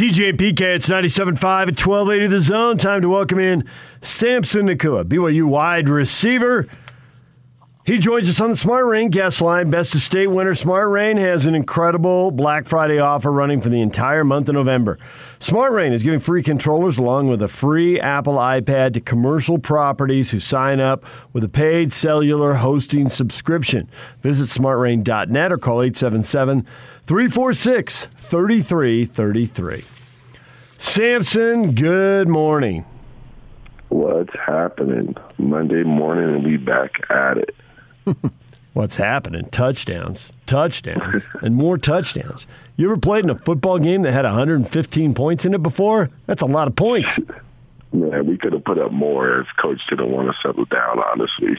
DJ and PK, it's 97.5 at 1280 The Zone. Time to welcome in Samson Nacua, BYU wide receiver. He joins us on the Smart Rain guest line. Best of state winner Smart Rain has an incredible Black Friday offer running for the entire month of November. Smart Rain is giving free controllers along with a free Apple iPad to commercial properties who sign up with a paid cellular hosting subscription. Visit smartrain.net or call 877 346 3333. Samson, good morning. What's happening? Monday morning and we back at it. What's happening? Touchdowns, touchdowns, and more touchdowns. You ever played in a football game that had 115 points in it before? That's a lot of points. Man, we could have put up more if coach didn't want to settle down, honestly.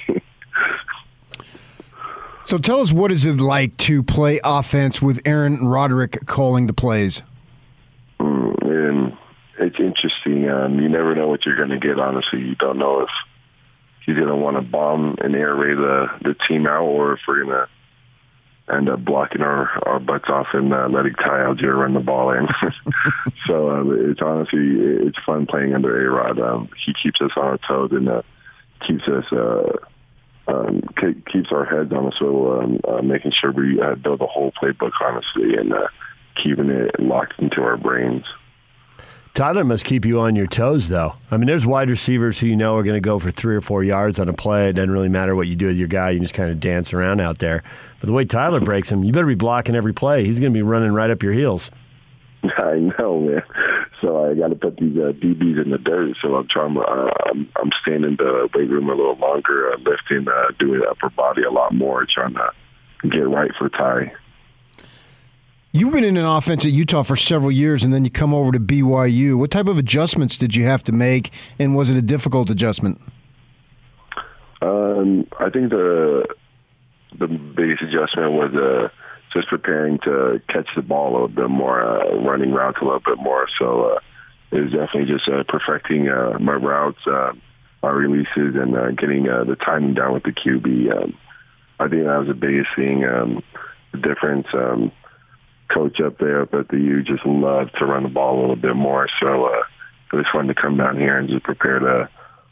So tell us what is it like to play offense with Aaron Roderick calling the plays? Mm, and it's interesting. Um, you never know what you're going to get, honestly. You don't know if he's going to want to bomb and air raid the, the team out or if we're going to end up blocking our, our butts off and uh, letting Ty Allgeier run the ball in. so uh, it's honestly, it's fun playing under A-Rod. Um, he keeps us on our toes and uh, keeps us, uh, um, keeps our heads on the swivel, um, uh, making sure we uh, build the whole playbook, honestly, and uh, keeping it locked into our brains. Tyler must keep you on your toes, though. I mean, there's wide receivers who you know are going to go for three or four yards on a play. It doesn't really matter what you do with your guy; you just kind of dance around out there. But the way Tyler breaks him, you better be blocking every play. He's going to be running right up your heels. I know, man. So I got to put these uh, DBs in the dirt. So I'm trying. Uh, I'm, I'm staying in the weight room a little longer, uh, lifting, uh, doing upper body a lot more, trying to get right for Ty. You've been in an offense at Utah for several years, and then you come over to BYU. What type of adjustments did you have to make, and was it a difficult adjustment? Um, I think the the biggest adjustment was uh, just preparing to catch the ball a little bit more, uh, running routes a little bit more. So uh, it was definitely just uh, perfecting uh, my routes, uh, my releases, and uh, getting uh, the timing down with the QB. Um, I think that was the biggest thing, um, the difference. Um, coach up there up at the U just loved to run the ball a little bit more. So uh, it was fun to come down here and just prepare to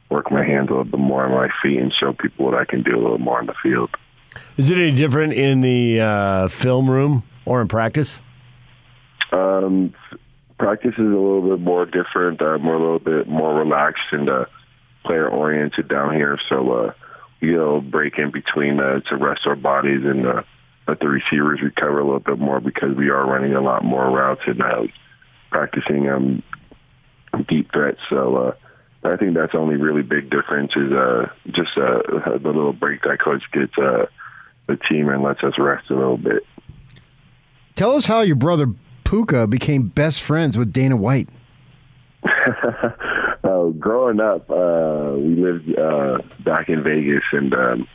work my hands a little bit more on my feet and show people what I can do a little more on the field. Is it any different in the uh, film room or in practice? Um, practice is a little bit more different. Uh, more a little bit more relaxed and uh, player oriented down here. So uh, you know, break in between uh, to rest our bodies and uh, let the receivers recover a little bit more because we are running a lot more routes and uh, practicing um, deep threats. So uh, I think that's the only really big difference is uh, just uh, the little break that coach gets uh, the team and lets us rest a little bit. Tell us how your brother Puka became best friends with Dana White. uh, growing up, uh, we lived uh, back in Vegas, and um,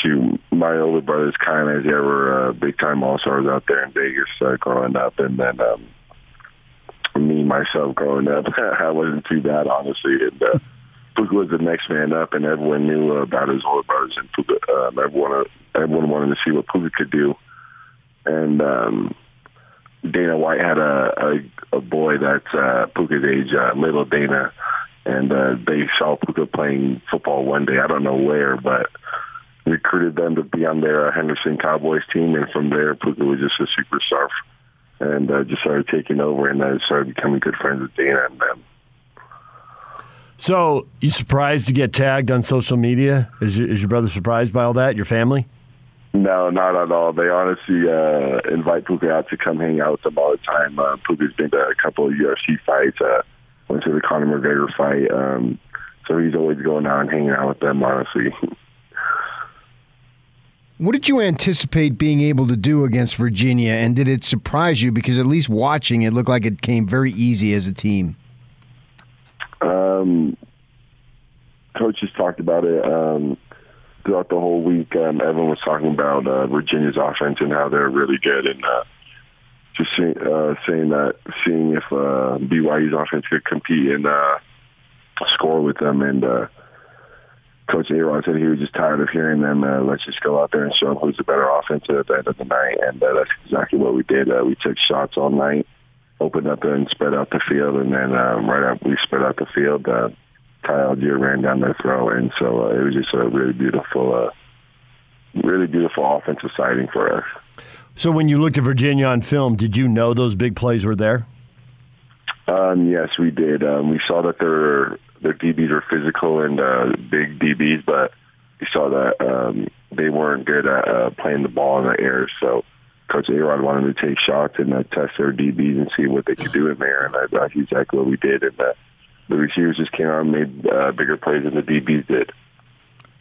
shoot, my older brothers kind of they were uh, big time all stars out there in Vegas uh, growing up, and then um, me myself growing up, I wasn't too bad honestly, and uh, Puka was the next man up, and everyone knew about his older brothers, and Puka, um, everyone everyone wanted to see what Puka could do, and um, Dana White had a a, a boy that's uh, Puka's age, uh, little Dana. And uh, they saw Puka playing football one day. I don't know where, but recruited them to be on their uh, Henderson Cowboys team, and from there, Puka was just a superstar, and uh, just started taking over, and I started becoming good friends with Dana and them. So, you surprised to get tagged on social media? Is, is your brother surprised by all that? Your family? No, not at all. They honestly uh, invite Puka out to come hang out with them all the time. Uh, Puka's been to a couple of UFC fights. Uh, went to the Conor McGregor fight. Um, so he's always going out and hanging out with them, honestly. What did you anticipate being able to do against Virginia, and did it surprise you? Because at least watching it looked like it came very easy as a team. Um, coaches talked about it um, throughout the whole week. Um, everyone was talking about uh, Virginia's offense and how they're really good, and uh, just see, uh, saying that, seeing if uh, BYU's offense could compete and uh, score with them, and. Uh, Coach Aaron said he was just tired of hearing them. Uh, let's just go out there and show who's the better offensive at the end of the night, and uh, that's exactly what we did. Uh, we took shots all night, opened up and spread out the field, and then um, right after we spread out the field, uh, Ty Allgeier ran down their throat, and so uh, it was just a really beautiful, uh, really beautiful offensive sighting for us. So when you looked at Virginia on film, did you know those big plays were there? Um, yes, we did. Um, we saw that their their DBs were physical and uh, big DBs, but we saw that um, they weren't good at uh, playing the ball in the air. So Coach Arod wanted to take shots and uh, test their DBs and see what they could do in there, and that's exactly what we did. And uh, the receivers just came out and made uh, bigger plays than the DBs did.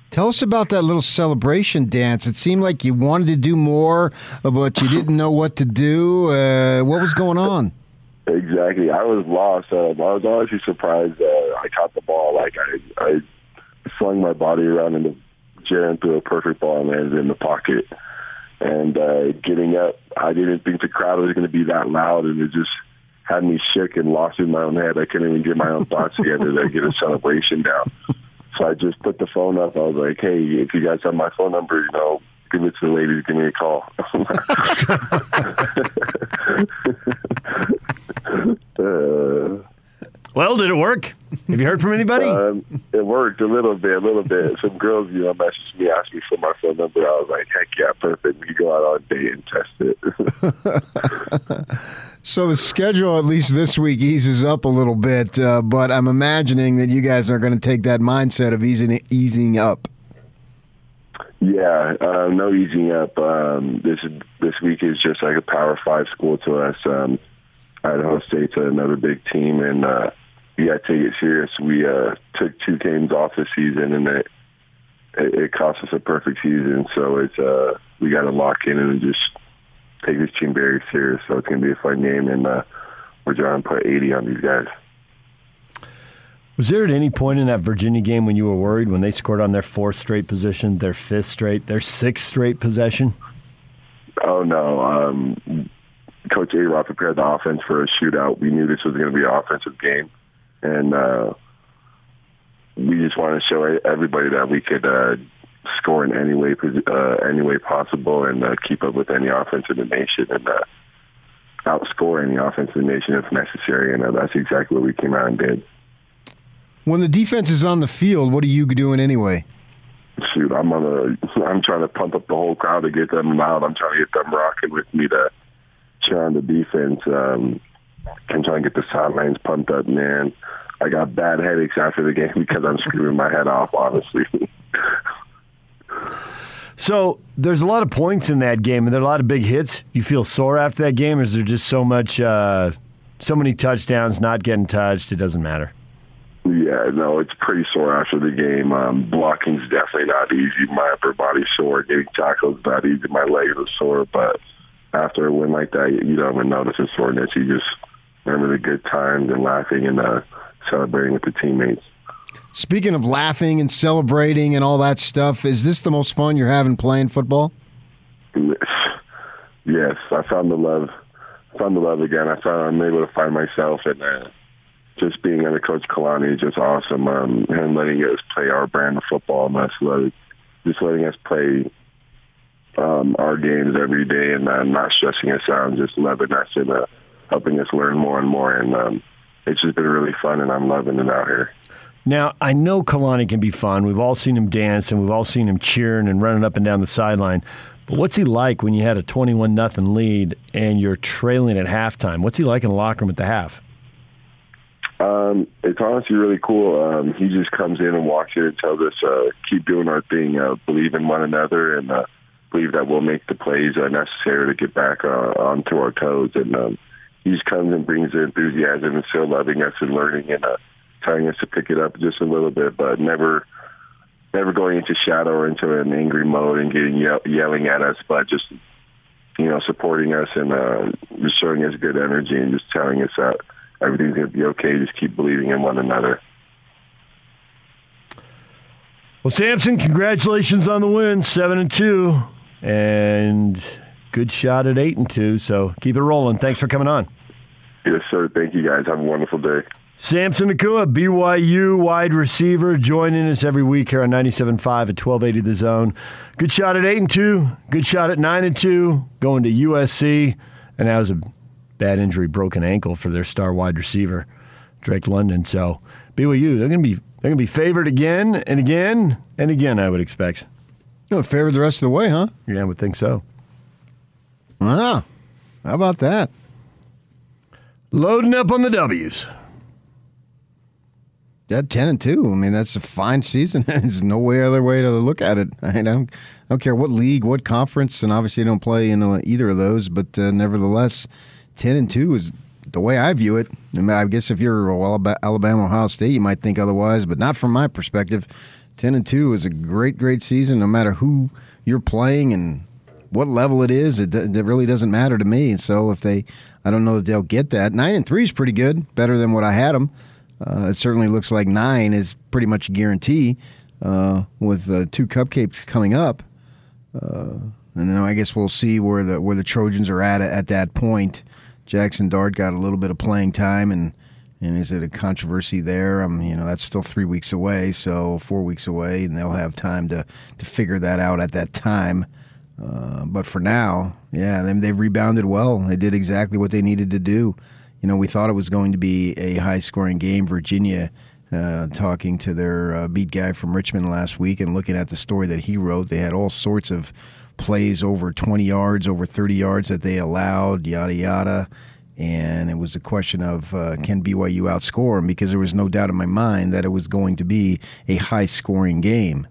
Tell us about that little celebration dance. It seemed like you wanted to do more, but you didn't know what to do. Uh, what was going on? Exactly. I was lost. Uh, I was honestly surprised. Uh, I caught the ball. Like I, I swung my body around in the and threw a perfect ball and landed in the pocket. And uh, getting up, I didn't think the crowd was going to be that loud, and it just had me shook and lost in my own head. I couldn't even get my own thoughts together to get a celebration down. So I just put the phone up. I was like, hey, if you guys have my phone number, you know, give it to the ladies, give me a call. uh, well, did it work? Have you heard from anybody? Um, it worked a little bit, a little bit. Some girls, you know, messaged me, asked me for my phone number. I was like, heck yeah, perfect. We go out on a date and test it. so the schedule, at least this week, eases up a little bit, uh, but I'm imagining that you guys are going to take that mindset of easing easing up. Yeah, uh, no easing up. Um, this this week is just like a Power Five school to us. Um, Idaho State's another big team, and uh, we got to take it serious. We uh, took two games off this season, and it, it it cost us a perfect season. So it's uh, we got to lock in and just take this team very serious. So it's going to be a fun game, and uh, we're trying to put 80 on these guys. Was there at any point in that Virginia game when you were worried when they scored on their fourth straight position, their fifth straight, their sixth straight possession? Oh no, um, Coach A. prepared the offense for a shootout. We knew this was going to be an offensive game, and uh, we just wanted to show everybody that we could uh, score in any way, uh, any way possible, and uh, keep up with any offense in the nation, and uh, outscore any offense in the nation if necessary. And uh, that's exactly what we came out and did. When the defense is on the field, what are you doing anyway? Shoot, I'm on a. I'm trying to pump up the whole crowd to get them loud. I'm trying to get them rocking with me to cheer on the defense. Um, I'm trying to get the sidelines pumped up, man. I got bad headaches after the game because I'm screaming my head off, honestly. so there's a lot of points in that game, and there are a lot of big hits. You feel sore after that game, or is there just so much, uh, so many touchdowns not getting touched? It doesn't matter. Yeah, no, it's pretty sore after the game. Um, blocking's definitely not easy. My upper body's sore. Getting tackles not easy. My legs are sore. But after a win like that, you don't even notice the soreness. You just remember the good times and laughing and uh, celebrating with the teammates. Speaking of laughing and celebrating and all that stuff, is this the most fun you're having playing football? Yes, I found the love. I found the love again. I found I'm able to find myself and. Uh, just being under Coach Kalani is just awesome. Um, him letting us play our brand of football and us let, just letting us play um, our games every day and uh, not stressing us out and just loving us and uh, helping us learn more and more. And um, it's just been really fun, and I'm loving it out here. Now, I know Kalani can be fun. We've all seen him dance, and we've all seen him cheering and running up and down the sideline. But what's he like when you had a 21 nothing lead and you're trailing at halftime? What's he like in the locker room at the half? Um, it's honestly really cool. Um, he just comes in and walks in and tells us, uh, keep doing our thing, uh, believe in one another, and uh, believe that we'll make the plays uh, necessary to get back uh, onto our toes. And um, he just comes and brings the enthusiasm and still loving us and learning and uh, telling us to pick it up just a little bit, but never never going into shadow or into an angry mode and getting ye- yelling at us, but just you know supporting us and uh, just showing us good energy and just telling us that everything's to be okay. Just keep believing in one another. Well, Samson, congratulations on the win, seven and two, and good shot at eight and two. So keep it rolling. Thanks for coming on. Yes, sir. Thank you, guys. Have a wonderful day. Samson Nacua, BYU wide receiver, joining us every week here on 97.5 at 1280 The Zone. Good shot at 8 and 2, good shot at 9 and 2, going to USC, and that was a bad injury, broken ankle for their star wide receiver, Drake London. So BYU, they're going to be they're going to be favored again and again and again. I would expect. No, favored the rest of the way, huh? Yeah, I would think so. Wow. How about that? Loading up on the W's. Yeah, ten and two. I mean, that's a fine season. There's no way other way to look at it. I don't, I don't care what league, what conference, and obviously I don't play in either of those. But uh, nevertheless, ten and two is the way I view it. I, mean, I guess if you're Alabama, Ohio State, you might think otherwise, but not from my perspective. Ten and two is a great, great season. No matter who you're playing and what level it is, it, it really doesn't matter to me. So if they, I don't know that they'll get that. Nine and three is pretty good, better than what I had them. Uh, it certainly looks like nine is pretty much a guarantee uh, with uh, two cupcakes coming up. Uh, and then I guess we'll see where the where the Trojans are at at that point. Jackson Dart got a little bit of playing time, and and is it a controversy there? Um, you know, that's still three weeks away, so four weeks away, and they'll have time to to figure that out at that time. Uh, but for now, yeah, they, they've rebounded well. They did exactly what they needed to do you know, we thought it was going to be a high scoring game. Virginia, uh, talking to their uh, beat guy from Richmond last week and looking at the story that he wrote, they had all sorts of plays over 20 yards, over 30 yards that they allowed, yada, yada. And it was a question of uh, can BYU outscore them because there was no doubt in my mind that it was going to be a high scoring game.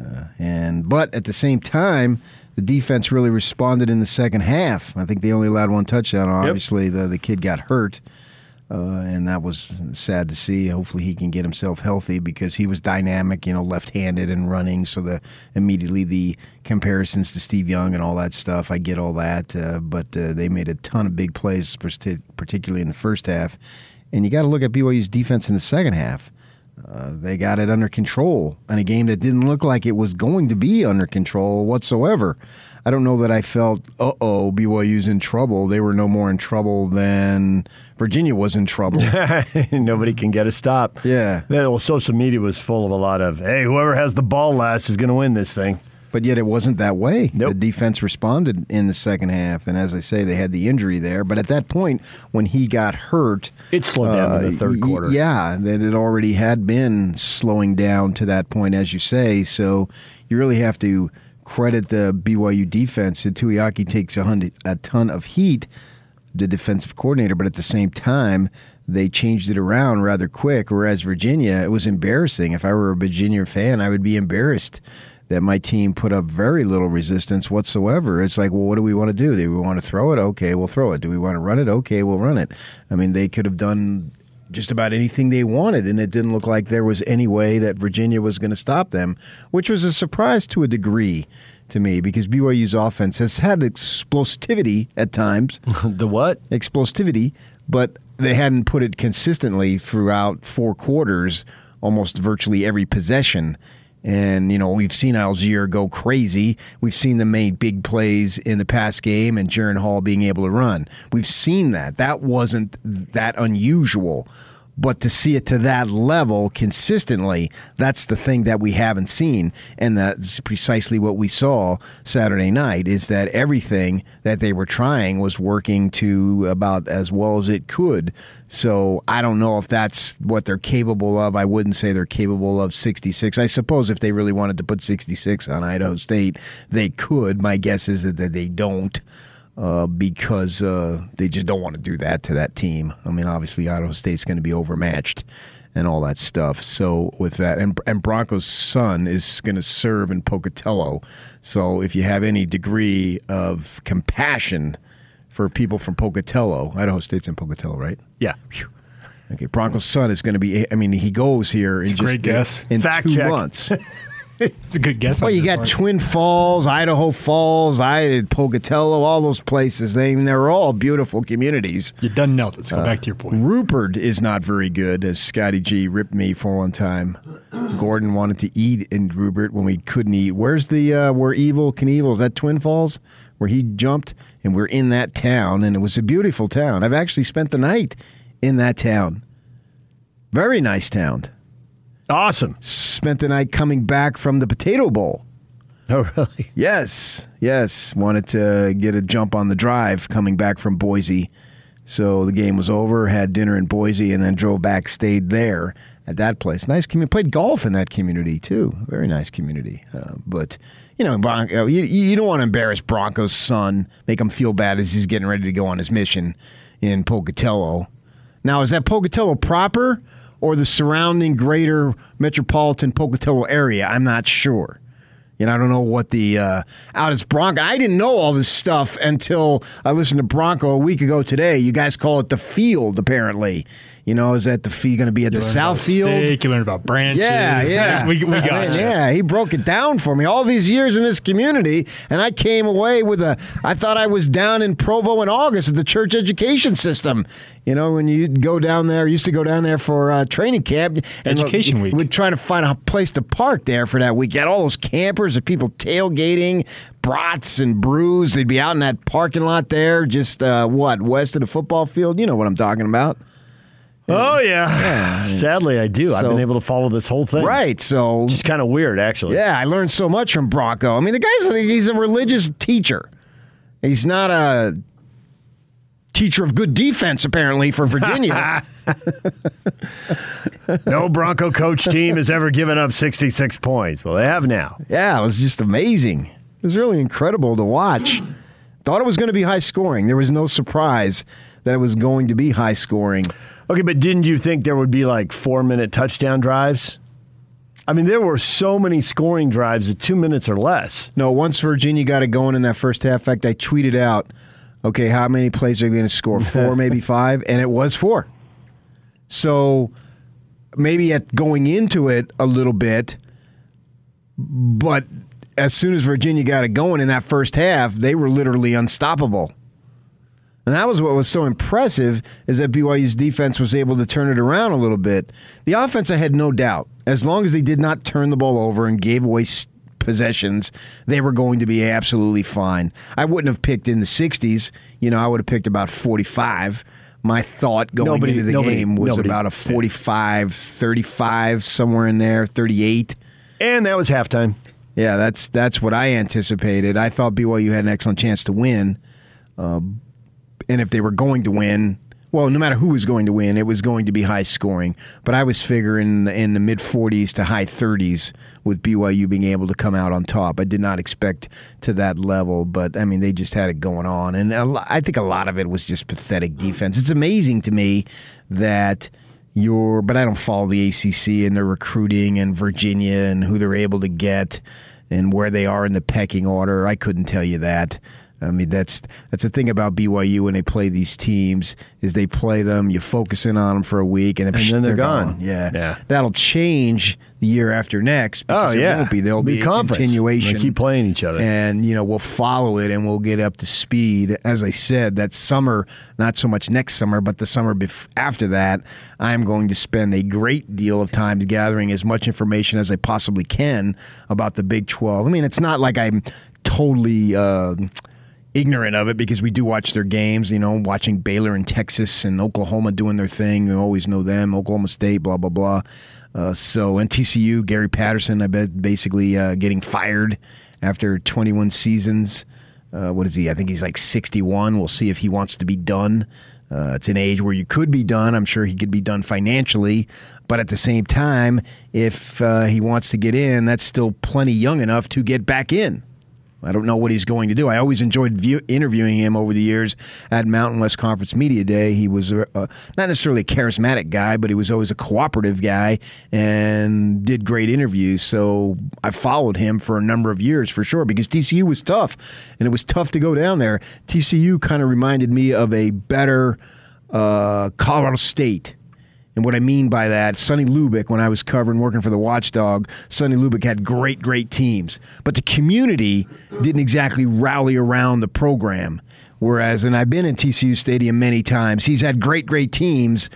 Uh, and but at the same time, the defense really responded in the second half. I think they only allowed one touchdown. Obviously, yep. the the kid got hurt, uh, and that was sad to see. Hopefully, he can get himself healthy because he was dynamic, you know, left-handed and running. So the immediately the comparisons to Steve Young and all that stuff. I get all that, uh, but uh, they made a ton of big plays, particularly in the first half. And you got to look at BYU's defense in the second half. Uh, they got it under control in a game that didn't look like it was going to be under control whatsoever. I don't know that I felt, uh oh, BYU's in trouble. They were no more in trouble than Virginia was in trouble. Nobody can get a stop. Yeah. Well, social media was full of a lot of, hey, whoever has the ball last is going to win this thing. But yet it wasn't that way. Nope. The defense responded in the second half, and as I say, they had the injury there. But at that point, when he got hurt, it slowed down uh, in the third quarter. Yeah, that it already had been slowing down to that point, as you say. So you really have to credit the BYU defense. Tuiaki takes a, hundred, a ton of heat, the defensive coordinator, but at the same time, they changed it around rather quick. Whereas Virginia, it was embarrassing. If I were a Virginia fan, I would be embarrassed that my team put up very little resistance whatsoever. It's like, well, what do we want to do? Do we want to throw it? Okay, we'll throw it. Do we want to run it? Okay, we'll run it. I mean, they could have done just about anything they wanted, and it didn't look like there was any way that Virginia was going to stop them, which was a surprise to a degree to me because BYU's offense has had explosivity at times. the what? Explosivity, but they hadn't put it consistently throughout four quarters, almost virtually every possession. And, you know, we've seen Allgeier go crazy. We've seen them make big plays in the past game and Jaren Hall being able to run. We've seen that. That wasn't that unusual. But to see it to that level consistently, that's the thing that we haven't seen. And that's precisely what we saw Saturday night is that everything that they were trying was working to about as well as it could. So I don't know if that's what they're capable of. I wouldn't say they're capable of 66. I suppose if they really wanted to put 66 on Idaho State, they could. My guess is that they don't uh, because uh, they just don't want to do that to that team. I mean, obviously, Idaho State's going to be overmatched and all that stuff. So with that, and and Bronco's son is going to serve in Pocatello. So if you have any degree of compassion for people from Pocatello, Idaho State's in Pocatello, right? Yeah. Whew. Okay, Bronco's son is going to be. I mean, he goes here in just great guess. in Fact two check. months. it's a good guess. Well, you got part. Twin Falls, Idaho Falls, I Pocatello, all those places. They they're all beautiful communities. You done it. Let's go Uh, back to your point. Rupert is not very good, as Scotty G ripped me for one time. Gordon wanted to eat in Rupert when we couldn't eat. Where's the uh, where Evel Knievel? Is that Twin Falls? Where he jumped, and we're in that town, and it was a beautiful town. I've actually spent the night in that town. Very nice town. Awesome. Spent the night coming back from the Potato Bowl. Oh, really? Yes, yes. Wanted to get a jump on the drive coming back from Boise. So the game was over, had dinner in Boise, and then drove back, stayed there at that place. Nice community. Played golf in that community too. Very nice community. Uh, but you know, Bronco, you, you don't want to embarrass Bronco's son, make him feel bad as he's getting ready to go on his mission in Pocatello. Now, is that Pocatello proper or the surrounding greater metropolitan Pocatello area? I'm not sure. You know, I don't know what the uh, out is Bronco. I didn't know all this stuff until I listened to Bronco a week ago today. You guys call it the field, apparently. You know, is that the fee going to be at You the South about Field? steak, you learned about branches. Yeah, yeah. we, we I got mean. Yeah, he broke it down for me all these years in this community, and I came away with a. I thought I was down in Provo in August at the church education system. You know, when you go down there, used to go down there for uh, training camp. And Education week. We'd try to find a place to park there for that week. You had all those campers and people tailgating, brats and brews. They'd be out in that parking lot there, just uh, what west of the football field. You know what I'm talking about. Oh yeah. Sadly, I do. I've been able to follow this whole thing. Right. So It's kind of weird, actually. Yeah, I learned so much from Bronco. I mean, the guy's he's a religious teacher. He's not a teacher of good defense, apparently, for Virginia. No Bronco coach team has ever given up 66 points. Well, they have now. yeah, it was just amazing. It was really incredible to watch. Thought it was going to be high scoring. There was no surprise that it was going to be high scoring. Okay, but didn't you think there would be like four minute touchdown drives? I mean, there were so many scoring drives at two minutes or less. No, once Virginia got it going in that first half, in fact, I tweeted out, okay, how many plays are they going to score? Four, maybe five? And it was four. So maybe at going into it a little bit, but as soon as Virginia got it going in that first half, they were literally unstoppable. And that was what was so impressive is that BYU's defense was able to turn it around a little bit. The offense, I had no doubt, as long as they did not turn the ball over and gave away possessions, they were going to be absolutely fine. I wouldn't have picked in the 60s. You know, I would have picked about 45. My thought going Nobody- into the nobody- game was nobody- about a 45, 35, somewhere in there, 38. And that was halftime. Yeah, that's that's what I anticipated. I thought BYU had an excellent chance to win, uh, and if they were going to win, well, no matter who was going to win, it was going to be high scoring. But I was figuring in the mid 40s to high 30s with BYU being able to come out on top. I did not expect to that level, but I mean they just had it going on, and I think a lot of it was just pathetic defense. It's amazing to me that your but I don't follow the ACC and their recruiting and Virginia and who they're able to get and where they are in the pecking order. I couldn't tell you that. I mean that's that's the thing about BYU when they play these teams is they play them, you focus in on them for a week, and, And then they're gone. Yeah, Yeah. that'll change the year after next. Oh, yeah. won't be. There'll be be, a conference. continuation. They keep playing each other. and you know we'll follow it and we'll get up to speed. As I said, that summer, not so much next summer, but the summer bef- after that, I'm going to spend a great deal of time gathering as much information as I possibly can about the Big 12. I mean, it's not like I'm totally. Uh, ignorant of it because we do watch their games, you know, watching Baylor and Texas and Oklahoma doing their thing. We always know them, Oklahoma State, blah, blah, blah. Uh, so, and TCU, Gary Patterson, I bet basically uh, getting fired after 21 seasons. Uh, what is he? I think he's like 61. We'll see if he wants to be done. Uh, it's an age where you could be done. I'm sure he could be done financially. But at the same time, if uh, he wants to get in, that's still plenty young enough to get back in. I don't know what he's going to do. I always enjoyed view, interviewing him over the years at Mountain West Conference Media Day. He was uh, uh, not necessarily a charismatic guy, but he was always a cooperative guy and did great interviews. So I followed him for a number of years for sure because TCU was tough, and it was tough to go down there. TCU kind of reminded me of a better uh, Colorado State. And what I mean by that, Sonny Lubick, when I was covering working for the Watchdog, Sonny Lubick had great, great teams. But the community didn't exactly rally around the program. Whereas, and I've been in TCU Stadium many times, he's had great, great teams.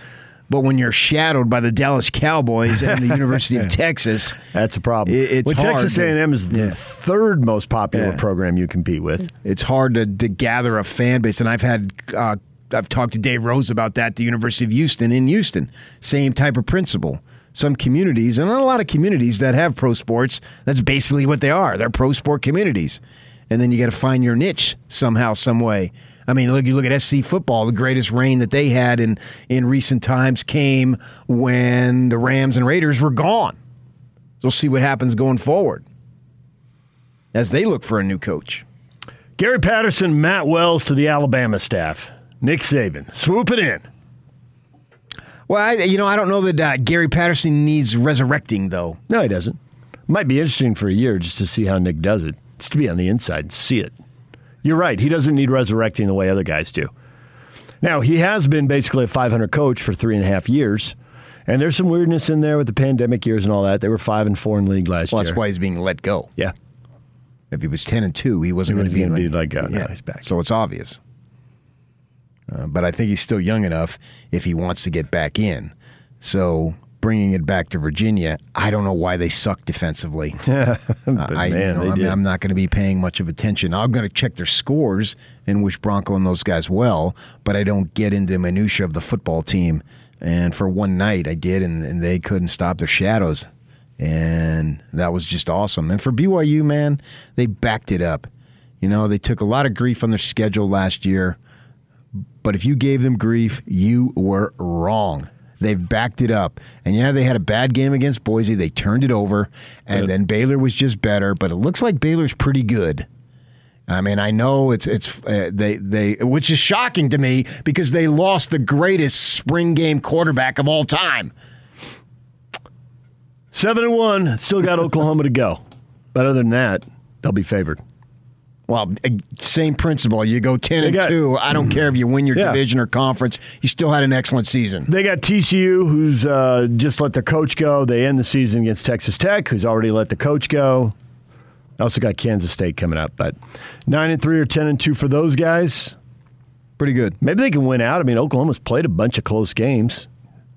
But when you're shadowed by the Dallas Cowboys and the University of Texas, That's a problem. It- it's Texas hard to- A&M is the Yeah. third most popular Yeah. program you compete with. it's hard to, to gather a fan base. And I've had uh, I've talked to Dave Rose about that. The University of Houston in Houston, same type of principle. Some communities, and a lot of communities that have pro sports. That's basically what they are. They're pro sport communities, and then you got to find your niche somehow, some way. I mean, look, you look at SC football. The greatest reign that they had in in recent times came when the Rams and Raiders were gone. So we'll see what happens going forward as they look for a new coach. Gary Patterson, Matt Wells to the Alabama staff. Nick Saban swooping in. Well, I, you know, I don't know that uh, Gary Patterson needs resurrecting though. No, he doesn't. Might be interesting for a year just to see how Nick does it. Just to be on the inside and see it. You're right. He doesn't need resurrecting the way other guys do. Now, he has been basically a 500 coach for three and a half years. And there's some weirdness in there with the pandemic years and all that. They were five and four in league last Well, year. that's why he's being let go. Yeah. If he was ten and two, he wasn't going to was be, like, be like, oh, no, he's back. So it's obvious. Uh, but I think he's still young enough if he wants to get back in. So bringing it back to Virginia, I don't know why they suck defensively. But I, you man, know, they I'm. I'm not going to be paying much of attention. I'm going to check their scores and wish Bronco and those guys well, but I don't get into minutia of the football team. And for one night, I did, and, and they couldn't stop their shadows, and that was just awesome. And for BYU, man, they backed it up. You know, they took a lot of grief on their schedule last year, but if you gave them grief, you were wrong. They've backed it up. And yeah, they had a bad game against Boise. They turned it over. And then Baylor was just better, but it looks like Baylor's pretty good. I mean, I know it's it's uh, they they which is shocking to me because they lost the greatest spring game quarterback of all time. Seven and one. Still got Oklahoma to go. But other than that, they'll be favored. Well, uh, same principle. You go 10 They and got- 2. I don't care if you win your Yeah. division or conference. You still had an excellent season. They got TCU, who's uh, just let their coach go. They end the season against Texas Tech, who's already let the coach go. Also got Kansas State coming up, but nine and three or ten and two for those guys. Pretty good. Maybe they can win out. I mean, Oklahoma's played a bunch of close games.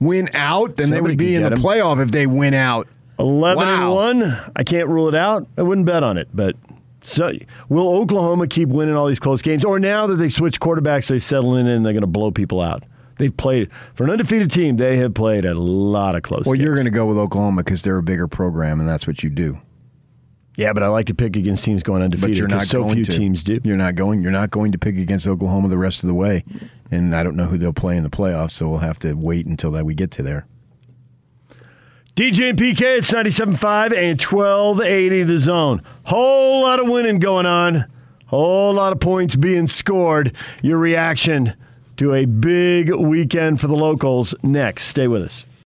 Win out, then they would be in the the 'em. playoff if they win out. Eleven Wow. and one. I can't rule it out. I wouldn't bet on it, but so will Oklahoma keep winning all these close games, or now that they switch quarterbacks, they settle in and they're going to blow people out? They've played for an undefeated team. They have played a lot of close. Well, games. you're going to go with Oklahoma because they're a bigger program, and that's what you do. Yeah, but I like to pick against teams going undefeated. But you're not so going few to. teams do. You're not going. You're not going to pick against Oklahoma the rest of the way, and I don't know who they'll play in the playoffs. So we'll have to wait until that we get to there. DJ and PK, it's 97.5 and 1280 the zone. Whole lot of winning going on. Whole lot of points being scored. Your reaction to a big weekend for the locals next. Stay with us.